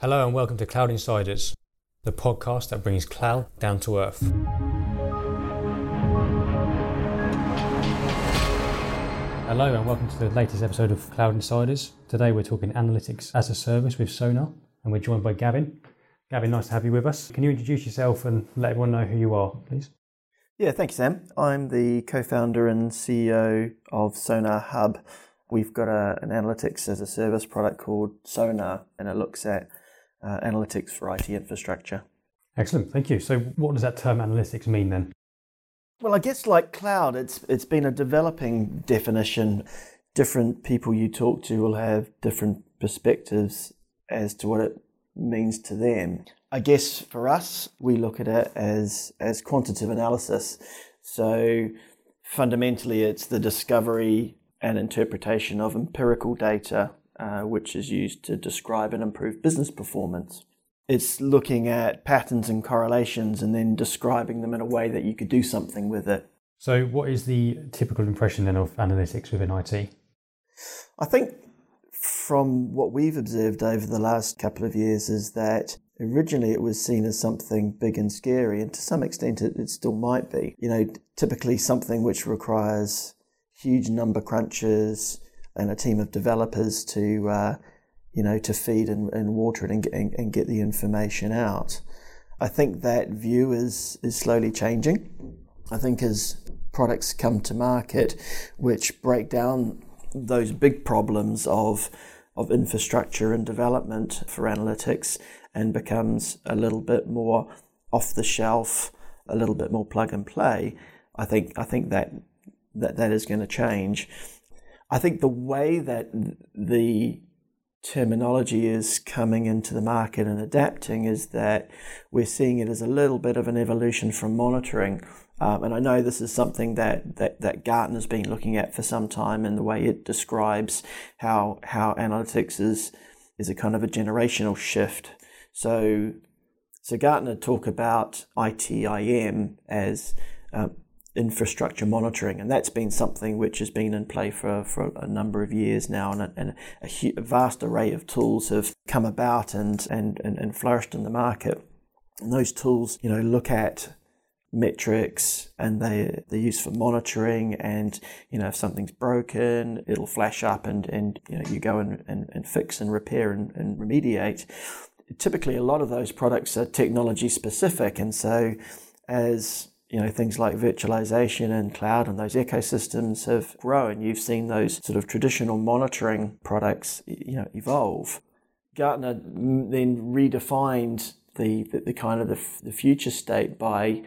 Hello and welcome to Cloud Insiders, the podcast that brings cloud down to earth. Hello and welcome to the latest episode of Cloud Insiders. Today we're talking analytics as a service with Sonar and we're joined by Gavin. Gavin, nice to have you with us. Can you introduce yourself and let everyone know who you are, please? Yeah, thank you, Sam. I'm the co founder and CEO of Sonar Hub. We've got a, an analytics as a service product called Sonar, and it looks at uh, analytics for IT infrastructure. Excellent, thank you. So, what does that term analytics mean then? Well, I guess like cloud, it's it's been a developing definition. Different people you talk to will have different perspectives as to what it means to them. I guess for us, we look at it as as quantitative analysis. So fundamentally, it's the discovery and interpretation of empirical data, uh, which is used to describe and improve business performance. It's looking at patterns and correlations and then describing them in a way that you could do something with it. So, what is the typical impression then of analytics within IT? I think from what we've observed over the last couple of years is that originally it was seen as something big and scary, and to some extent it, it still might be. You know, typically something which requires huge number crunches and a team of developers to, uh, you know, to feed and, and water it and get, and, and get the information out. I think that view is is slowly changing. I think as products come to market, which break down those big problems of of infrastructure and development for analytics and becomes a little bit more off the shelf, a little bit more plug and play, I think I think that that, that is going to change. I think the way that the terminology is coming into the market and adapting is that we're seeing it as a little bit of an evolution from monitoring. Um, and I know this is something that, that, that Gartner's been looking at for some time in the way it describes how, how analytics is, is a kind of a generational shift. So, so Gartner talk about ITIM as um, infrastructure monitoring, and that's been something which has been in play for, for a number of years now, and, a, and a, a, vast array of tools have come about and, and, and, and flourished in the market. And those tools, you know, look at metrics and they they're used for monitoring and you know if something's broken it'll flash up and and you know you go and, and, and fix and repair and, and remediate typically a lot of those products are technology specific and so as you know, things like virtualization and cloud and those ecosystems have grown. You've seen those sort of traditional monitoring products, you know, evolve. Gartner then redefined the, the, the kind of the, the future state by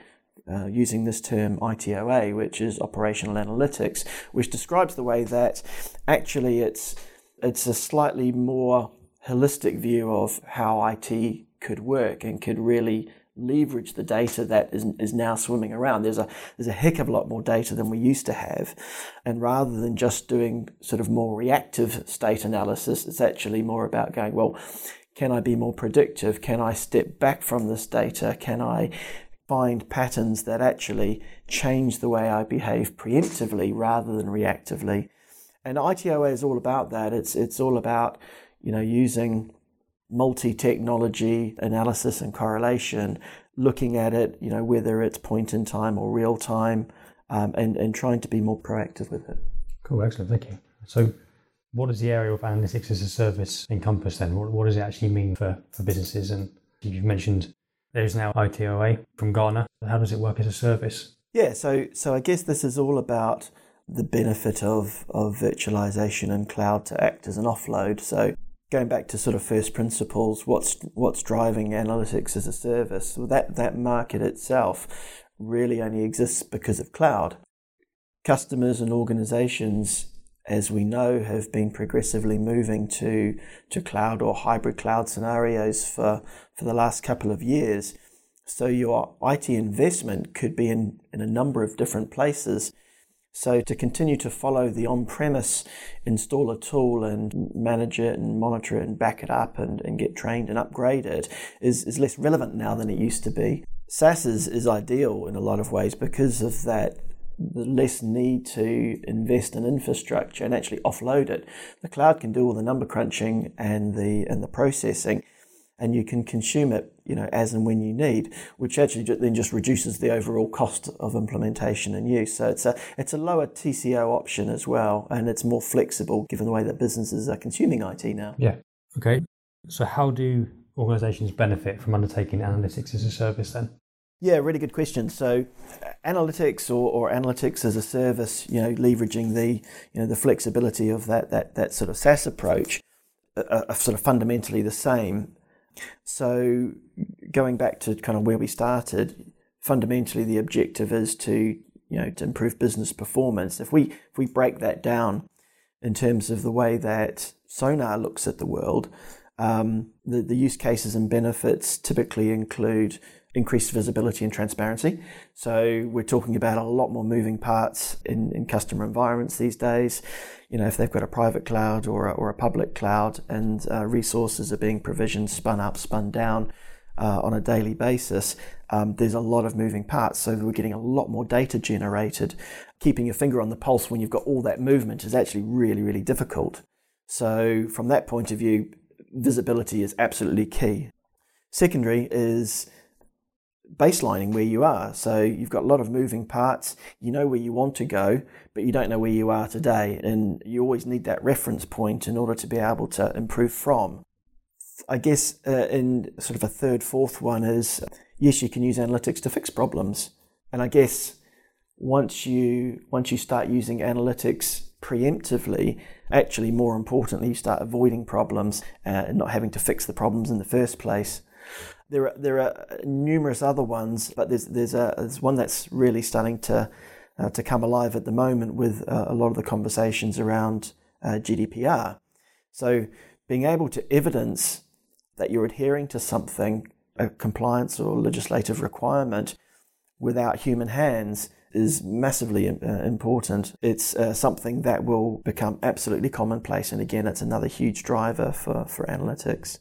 uh, using this term ITOA, which is operational analytics, which describes the way that actually it's it's a slightly more holistic view of how IT could work and could really leverage the data that is, is now swimming around. There's a there's a heck of a lot more data than we used to have, and rather than just doing sort of more reactive state analysis, it's actually more about going well. Can I be more predictive? Can I step back from this data? Can I find patterns that actually change the way I behave preemptively rather than reactively? And ITOA is all about that. It's it's all about you know using multi technology analysis and correlation, looking at it, you know, whether it's point in time or real time, um, and, and trying to be more proactive with it. Cool, excellent, thank you. So, what does the area of analytics as a service encompass then? What, what does it actually mean for, for businesses? And you've mentioned there's now ITOA from Gartner. How does it work as a service? Yeah, so so I guess this is all about the benefit of, of virtualization and cloud to act as an offload. So going back to sort of first principles, what's what's driving analytics as a service? Well, that that market itself really only exists because of cloud. Customers and organizations, as we know, have been progressively moving to to cloud or hybrid cloud scenarios for for the last couple of years. So your IT investment could be in, in a number of different places so to continue to follow the on-premise, installer tool and manage it and monitor it and back it up and, and get trained and upgrade it is, is less relevant now than it used to be. SaaS is, is ideal in a lot of ways because of that the less need to invest in infrastructure and actually offload it. The cloud can do all the number crunching and the and the processing. And you can consume it, you know, as and when you need, which actually then just reduces the overall cost of implementation and use. So it's a it's a lower TCO option as well, and it's more flexible given the way that businesses are consuming IT now. Yeah. Okay. So how do organizations benefit from undertaking analytics as a service then? Yeah, really good question. So, analytics or, or analytics as a service, you know, leveraging the you know the flexibility of that that that sort of SaaS approach, are, are sort of fundamentally the same. So, going back to kind of where we started, fundamentally the objective is to you know to improve business performance. If we if we break that down in terms of the way that Sonar looks at the world, um, the, the use cases and benefits typically include increased visibility and transparency. So we're talking about a lot more moving parts in, in customer environments these days. You know, if they've got a private cloud or a, or a public cloud and uh, resources are being provisioned, spun up, spun down uh, on a daily basis, um, there's a lot of moving parts. So we're getting a lot more data generated. Keeping your finger on the pulse when you've got all that movement is actually really, really difficult. So from that point of view, visibility is absolutely key. Secondary is baselining where you are. So you've got a lot of moving parts. You know where you want to go, but you don't know where you are today. And you always need that reference point in order to be able to improve from. I guess uh, in sort of a third, fourth one is yes, you can use analytics to fix problems. And I guess once you once you start using analytics preemptively, actually more importantly, you start avoiding problems uh, and not having to fix the problems in the first place. There are there are numerous other ones, but there's there's a there's one that's really starting to uh, to come alive at the moment with uh, a lot of the conversations around uh, GDPR. So being able to evidence that you're adhering to something, a compliance or legislative requirement, without human hands is massively uh, important. It's uh, something that will become absolutely commonplace, and again, it's another huge driver for, for analytics.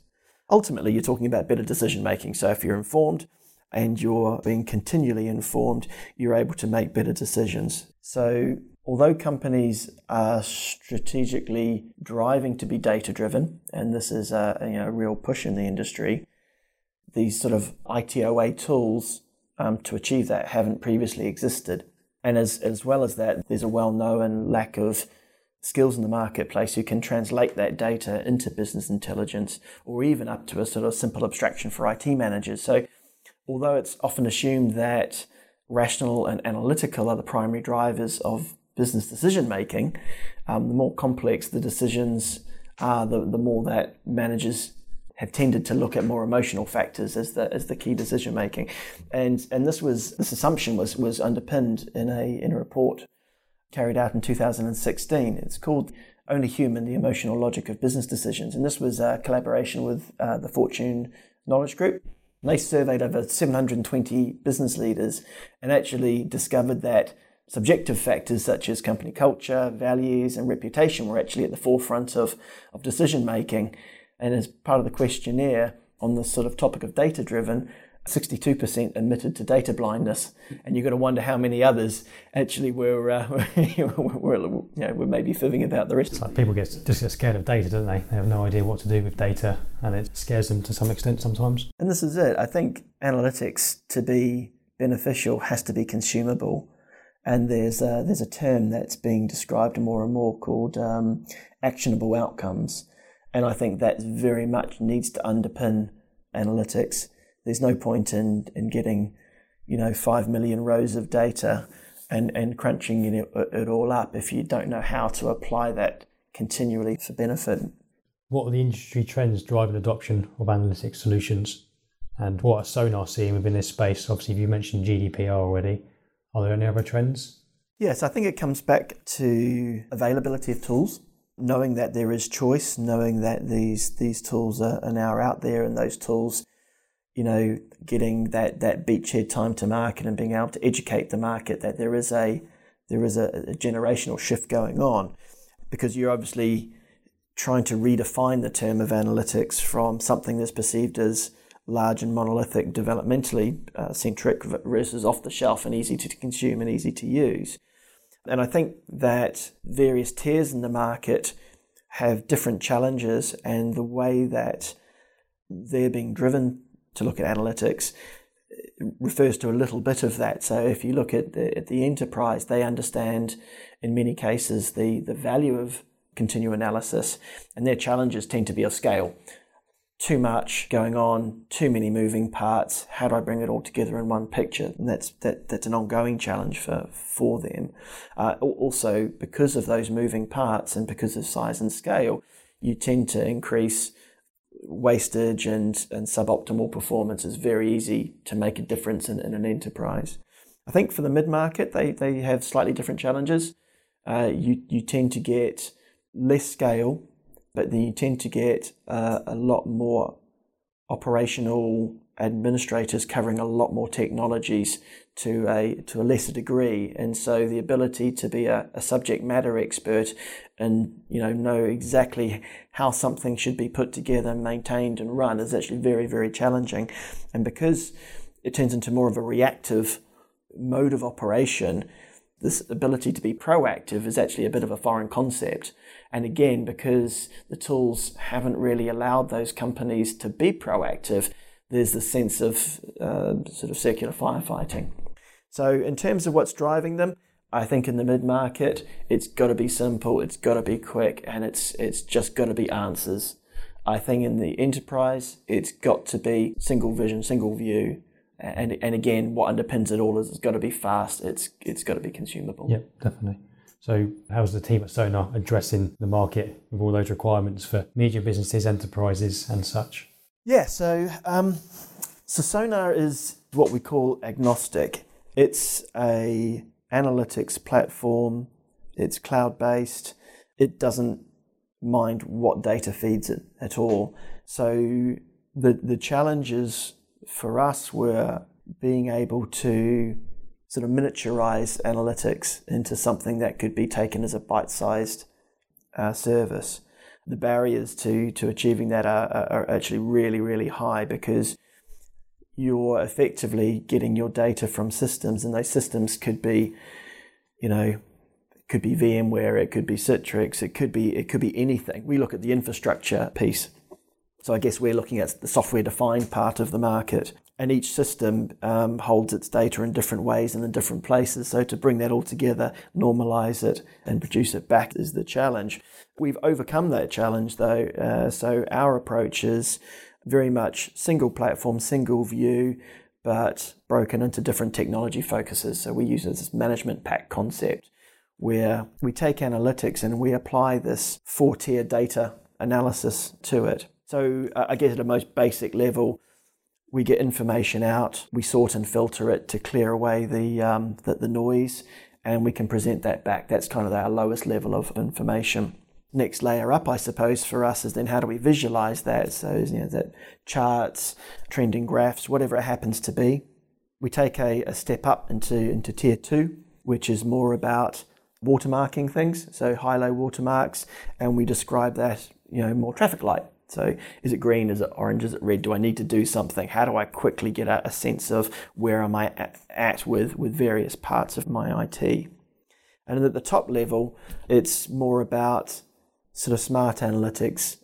Ultimately, you're talking about better decision making. So, if you're informed and you're being continually informed, you're able to make better decisions. So, although companies are strategically driving to be data driven, and this is a, you know, a real push in the industry, these sort of ITOA tools um, to achieve that haven't previously existed. And as, as well as that, there's a well known lack of skills in the marketplace who can translate that data into business intelligence or even up to a sort of simple abstraction for IT managers. So, although it's often assumed that rational and analytical are the primary drivers of business decision making, um, the more complex the decisions are, the, the more that managers have tended to look at more emotional factors as the as the key decision making, and and this was this assumption was was underpinned in a in a report carried out in 2016. It's called Only Human: The Emotional Logic of Business Decisions, and this was a collaboration with uh, the Fortune Knowledge Group. And they surveyed over 720 business leaders and actually discovered that subjective factors such as company culture, values, and reputation were actually at the forefront of, of decision making. And as part of the questionnaire on the sort of topic of data driven, 62% admitted to data blindness, and you've got to wonder how many others actually were, uh, were, you know, were maybe fibbing about the rest. It's like people get just get scared of data, don't they? They have no idea what to do with data, and it scares them to some extent sometimes. And this is it. I think analytics to be beneficial has to be consumable, and there's a, there's a term that's being described more and more called um, actionable outcomes. And I think that very much needs to underpin analytics. There's no point in, in getting, you know, five million rows of data and, and crunching it, it all up if you don't know how to apply that continually for benefit. What are the industry trends driving adoption of analytics solutions? And what are Sonar seeing within this space? Obviously, you mentioned GDPR already. Are there any other trends? Yes, I think it comes back to availability of tools knowing that there is choice, knowing that these these tools are, are now out there, and those tools, you know, getting that that beachhead time to market and being able to educate the market that there is a there is a, a generational shift going on, because you're obviously trying to redefine the term of analytics from something that's perceived as large and monolithic, developmentally uh, centric versus off the shelf and easy to consume and easy to use. And I think that various tiers in the market have different challenges, and the way that they're being driven to look at analytics refers to a little bit of that. So if you look at the, at the enterprise, they understand in many cases the, the value of continuous analysis, and their challenges tend to be of scale. Too much going on, too many moving parts. How do I bring it all together in one picture? And that's that, that's an ongoing challenge for for them. Uh, also, because of those moving parts and because of size and scale, you tend to increase wastage and, and suboptimal performance is very easy to make a difference in, in an enterprise. I think for the mid market, they, they have slightly different challenges. Uh, you, you tend to get less scale, but then you tend to get uh, a lot more operational administrators covering a lot more technologies to a to a lesser degree. And so the ability to be a, a, subject matter expert and you know know exactly how something should be put together maintained and run is actually very very challenging. And because it turns into more of a reactive mode of operation this ability to be proactive is actually a bit of a foreign concept. And again because the tools haven't really allowed those companies to be proactive there's the sense of uh, sort of circular firefighting. So, in terms of what's driving them, I think in the mid market, it's got to be simple, it's got to be quick, and it's it's just got to be answers. I think in the enterprise, it's got to be single vision, single view, and and again, what underpins it all is it's got to be fast. It's it's got to be consumable. Yep, definitely. So, how's the team at Sonar addressing the market with all those requirements for medium businesses, enterprises, and such? Yeah, so um, so Sonar is what we call agnostic. It's a analytics platform. It's cloud based. It doesn't mind what data feeds it at all. So the the challenges for us were being able to sort of miniaturize analytics into something that could be taken as a bite-sized uh, service the barriers to to achieving that are, are actually really really high because you're effectively getting your data from systems, and those systems could be, you know, could be VMware, it could be Citrix, it could be it could be anything. We look at the infrastructure piece, so I guess we're looking at the software defined part of the market, and each system um, holds its data in different ways and in different places. So to bring that all together, normalize it, and produce it back is the challenge. We've overcome that challenge though. Uh, so our approach is very much single platform, single view, but broken into different technology focuses. So we use this management pack concept where we take analytics and we apply this four tier data analysis to it. So uh, I guess at a most basic level, we get information out, we sort and filter it to clear away the, um, the, the noise, and we can present that back. That's kind of our lowest level of information next layer up, I suppose, for us is then how do we visualize that? So, you know, that charts, trending graphs, whatever it happens to be. We take a, a step up into, into tier two, which is more about watermarking things, so high low watermarks, and we describe that, you know, more traffic light. So, is it green? Is it orange? Is it red? Do I need to do something? How do I quickly get a, a sense of where am I at, at with, with various parts of my IT? And at the top level, it's more about sort of smart analytics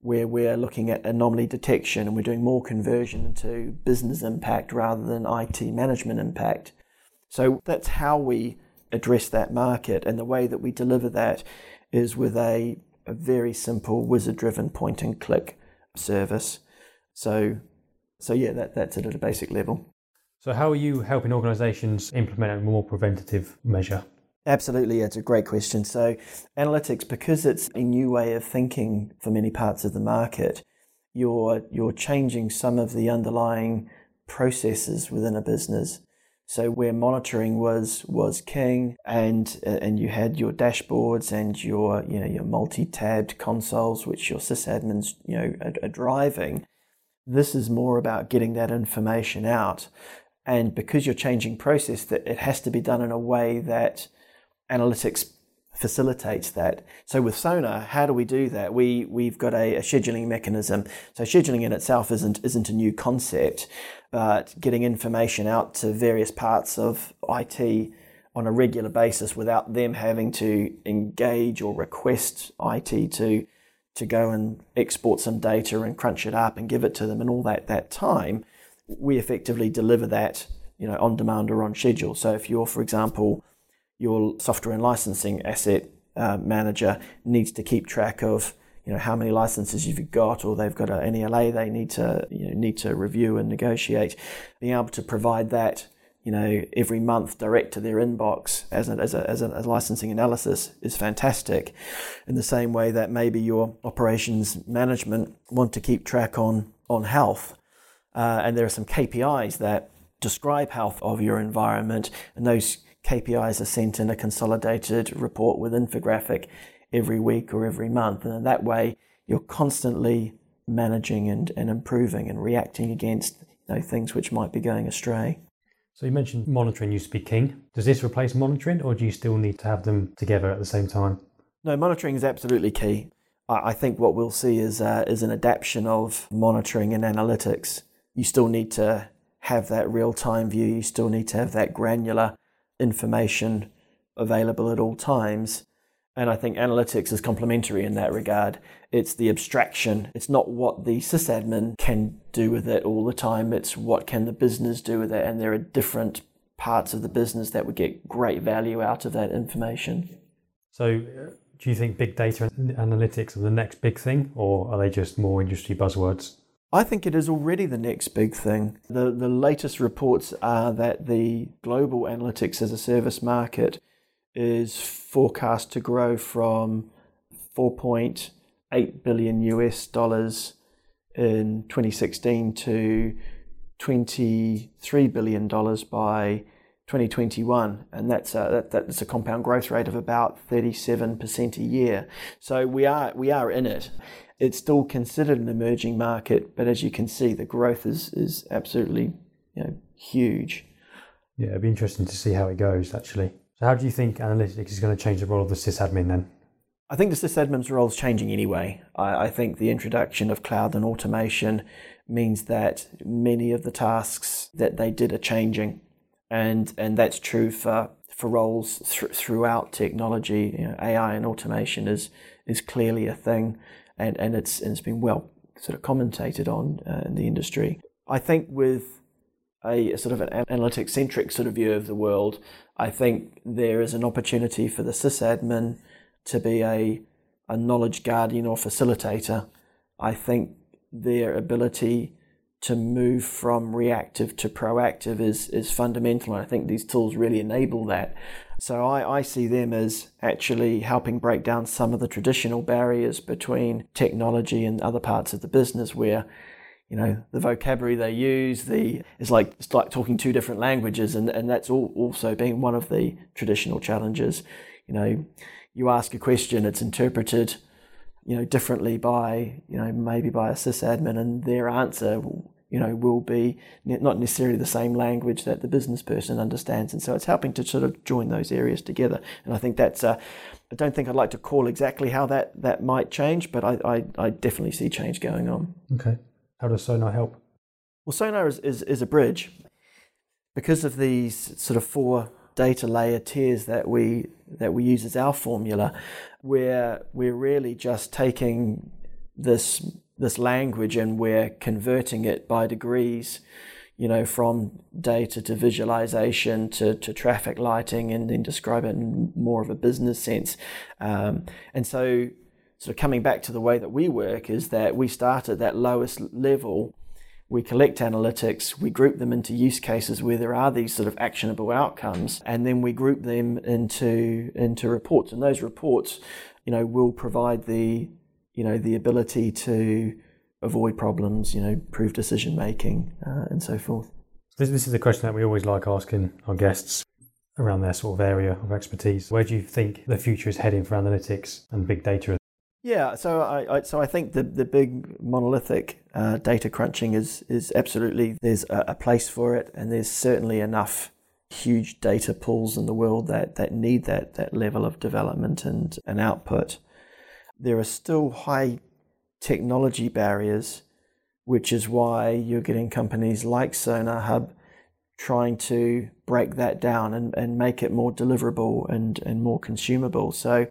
where we're looking at anomaly detection and we're doing more conversion into business impact rather than IT management impact. So that's how we address that market. And the way that we deliver that is with a, a very simple wizard driven point and click service. So, so yeah, that, that's it at a basic level. So, how are you helping organizations implement a more preventative measure? Absolutely, it's a great question. So, analytics, because it's a new way of thinking for many parts of the market, you're you're changing some of the underlying processes within a business. So, where monitoring was was king, and uh, and you had your dashboards and your you know your multi-tabbed consoles, which your sysadmins you know are, are driving. This is more about getting that information out, and because you're changing process, that it has to be done in a way that analytics facilitates that. So with Sonar, how do we do that? We we've got a, a, scheduling mechanism. So scheduling in itself isn't isn't a new concept, but getting information out to various parts of IT on a regular basis without them having to engage or request IT to to go and export some data and crunch it up and give it to them and all that that time, we effectively deliver that, you know, on demand or on schedule. So if you're, for example, your software and licensing asset uh, manager needs to keep track of you know how many licenses you've got, or they've got an ELA they need to you know, need to review and negotiate. Being able to provide that you know every month direct to their inbox as a, as a, as a, licensing analysis is fantastic. In the same way that maybe your operations management want to keep track on on health, uh, and there are some KPIs that describe health of your environment, and those KPIs are sent in a consolidated report with infographic every week or every month. And in that way, you're constantly managing and, and improving and reacting against you know, things which might be going astray. So you mentioned monitoring used to be king. Does this replace monitoring, or do you still need to have them together at the same time? No, monitoring is absolutely key. I think what we'll see is uh, is an adaptation of monitoring and analytics. You still need to have that real time view. You still need to have that granular information available at all times. And I think analytics is complementary in that regard. It's the abstraction. It's not what the sysadmin can do with it all the time. It's what can the business do with it. And there are different parts of the business that would get great value out of that information. So, uh, do you think big data analytics are the next big thing, or are they just more industry buzzwords? I think it is already the next big thing. The, the latest reports are that the global analytics as a service market is forecast to grow from 4.8 billion US dollars in 2016 to 23 billion dollars by 2021, and that's a, that, that's a compound growth rate of about 37% a year. So we are we are in it, it's still considered an emerging market, but as you can see, the growth is is absolutely you know huge. Yeah, it'd be interesting to see how it goes actually. So, how do you think analytics is going to change the role of the sysadmin then? I think the sysadmin's role is changing anyway. I, I think the introduction of cloud and automation means that many of the tasks that they did are changing, and and that's true for for roles th- throughout technology. You know, AI and automation is is clearly a thing and, and it's and it's been well sort of commentated on uh, in the industry. I think with a, a sort of an analytic centric sort of view of the world, I think there is an opportunity for the sysadmin to be a a knowledge guardian or facilitator. I think their ability to move from reactive to proactive is, is fundamental. And I think these tools really enable that. So I, I see them as actually helping break down some of the traditional barriers between technology and other parts of the business where you know the vocabulary they use the it's like it's like talking two different languages and, and that's all also being one of the traditional challenges you know you ask a question it's interpreted you know differently by you know maybe by a sysadmin and their answer you know, will be not necessarily the same language that the business person understands. And so it's helping to sort of join those areas together. And I think that's, uh, I don't think I'd like to call exactly how that, that might change, but I, I, I definitely see change going on. Okay. How does Sonar help? Well, Sonar is, is, is a bridge. Because of these sort of four data layer tiers that we that we use as our formula, where we're really just taking this this language and we're converting it by degrees, you know, from data to visualization to, to traffic lighting and then describe it in more of a business sense. Um, and so, sort of coming back to the way that we work is that we start at that lowest level. We collect analytics, we group them into use cases where there are these sort of actionable outcomes, and then we group them into into reports. And those reports, you know, will provide the you know, the ability to avoid problems, you know, improve decision making, uh, and so forth. This, this is a question that we always like asking our guests around their sort of area of expertise. Where do you think the future is heading for analytics and big data? Yeah, so I, I so I think the the big monolithic uh, data crunching is is absolutely there's a, a place for it, and there's certainly enough huge data pools in the world that that need that that level of development and, and output there are still high technology barriers, which is why you're getting companies like Sonar Hub trying to break that down and, and make it more deliverable and, and more consumable. So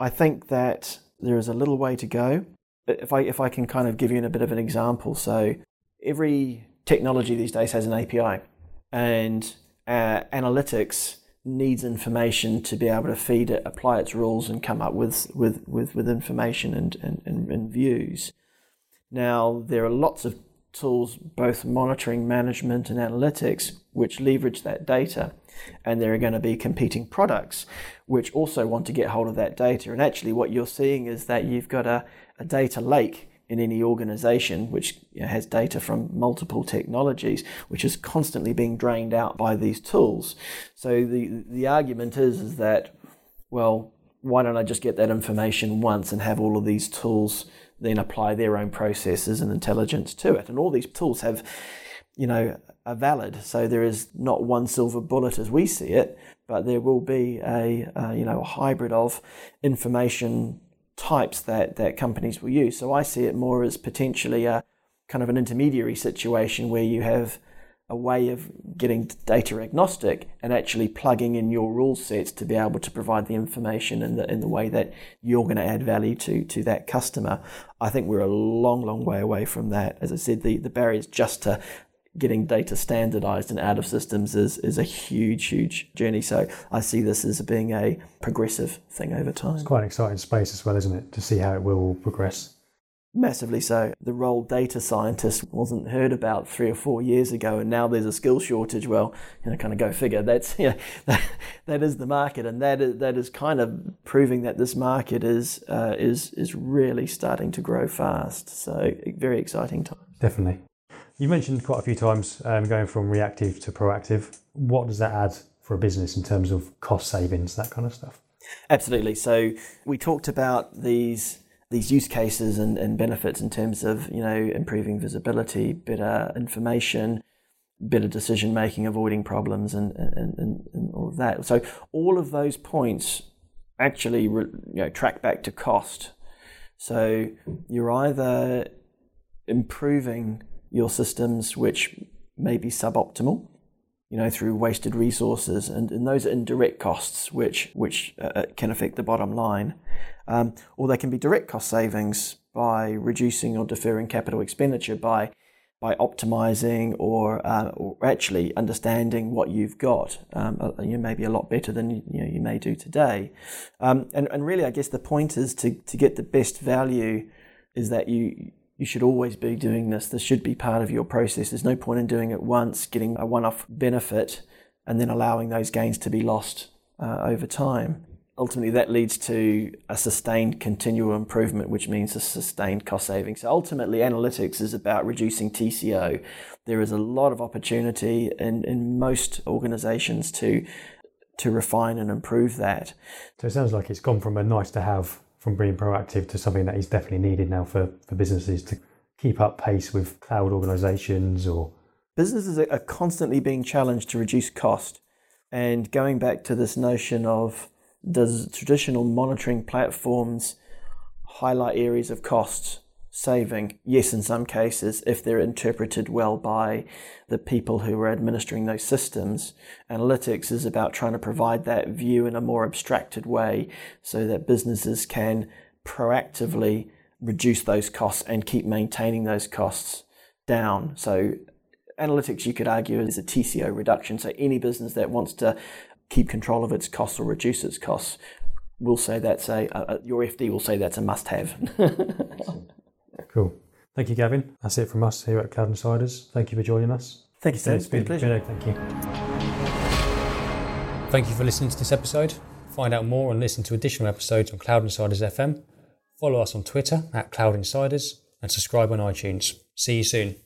I think that there is a little way to go. If I if I can kind of give you a bit of an example, so every technology these days has an API, and uh, analytics needs information to be able to feed it, apply its rules, and come up with with with, with information and, and, and, and views. Now there are lots of tools, both monitoring management and analytics, which leverage that data. And there are going to be competing products which also want to get hold of that data. And actually, what you're seeing is that you've got a, a data lake in any organization which you know, has data from multiple technologies, which is constantly being drained out by these tools. So the, the argument is, is that, well, why don't I just get that information once and have all of these tools then apply their own processes and intelligence to it? And all these tools have, you know, are valid. So there is not one silver bullet as we see it, but there will be a, uh, you know, a hybrid of information types that, that companies will use. So I see it more as potentially a kind of an intermediary situation where you have a way of getting data agnostic and actually plugging in your rule sets to be able to provide the information in the in the way that you're going to add value to to that customer. I think we're a long, long way away from that. As I said, the, the barriers just to getting data standardized and out of systems is, is a huge, huge journey. So I see this as being a progressive thing over time. It's quite an exciting space as well, isn't it, to see how it will progress? Massively so. The role data scientist wasn't heard about three or four years ago, and now there's a skill shortage. Well, you know, kind of go figure. That's yeah, that, that is the market, and that is, that is kind of proving that this market is uh, is is really starting to grow fast. So very exciting time. Definitely. You mentioned quite a few times um, going from reactive to proactive. What does that add for a business in terms of cost savings, that kind of stuff? Absolutely. So we talked about these these use cases and, and benefits in terms of you know improving visibility, better information, better decision making, avoiding problems, and, and, and, and all of that. So all of those points actually you know track back to cost. So you're either improving your systems which may be suboptimal, you know, through wasted resources, and, and those are indirect costs which which uh, uh, can affect the bottom line, um, or they can be direct cost savings by reducing or deferring capital expenditure by by optimizing or, uh, or actually understanding what you've got, um, uh, you know, maybe a lot better than you, know, you may do today. Um, and, and really, I guess the point is to, to get the best value is that you you should always be doing this. This should be part of your process. There's no point in doing it once, getting a one off benefit, and then allowing those gains to be lost uh, over time. Ultimately, that leads to a sustained continual improvement, which means a sustained cost saving. So, ultimately, analytics is about reducing TCO. There is a lot of opportunity in, in most organizations to to refine and improve that. So, it sounds like it's gone from a nice to have from being proactive to something that is definitely needed now for, for businesses to keep up pace with cloud organizations or businesses are constantly being challenged to reduce cost. And going back to this notion of does traditional monitoring platforms highlight areas of costs saving? Yes, in some cases, if they're interpreted well by the people who are administering those systems. Analytics is about trying to provide that view in a more abstracted way so that businesses can proactively reduce those costs and keep maintaining those costs down. So, analytics, you could argue, is a TCO reduction. So, any business that wants to keep control of its costs or reduce its costs will say that's a, uh, your FD will say that's a must have. Cool. Thank you, Gavin. That's it from us here at Cloud Insiders. Thank you for joining us. Thank you, Steve. It's been, a pleasure. thank you. Thank you for listening to this episode. Find out more and listen to additional episodes on Cloud Insiders FM. Follow us on Twitter at Cloud Insiders and subscribe on iTunes. See you soon.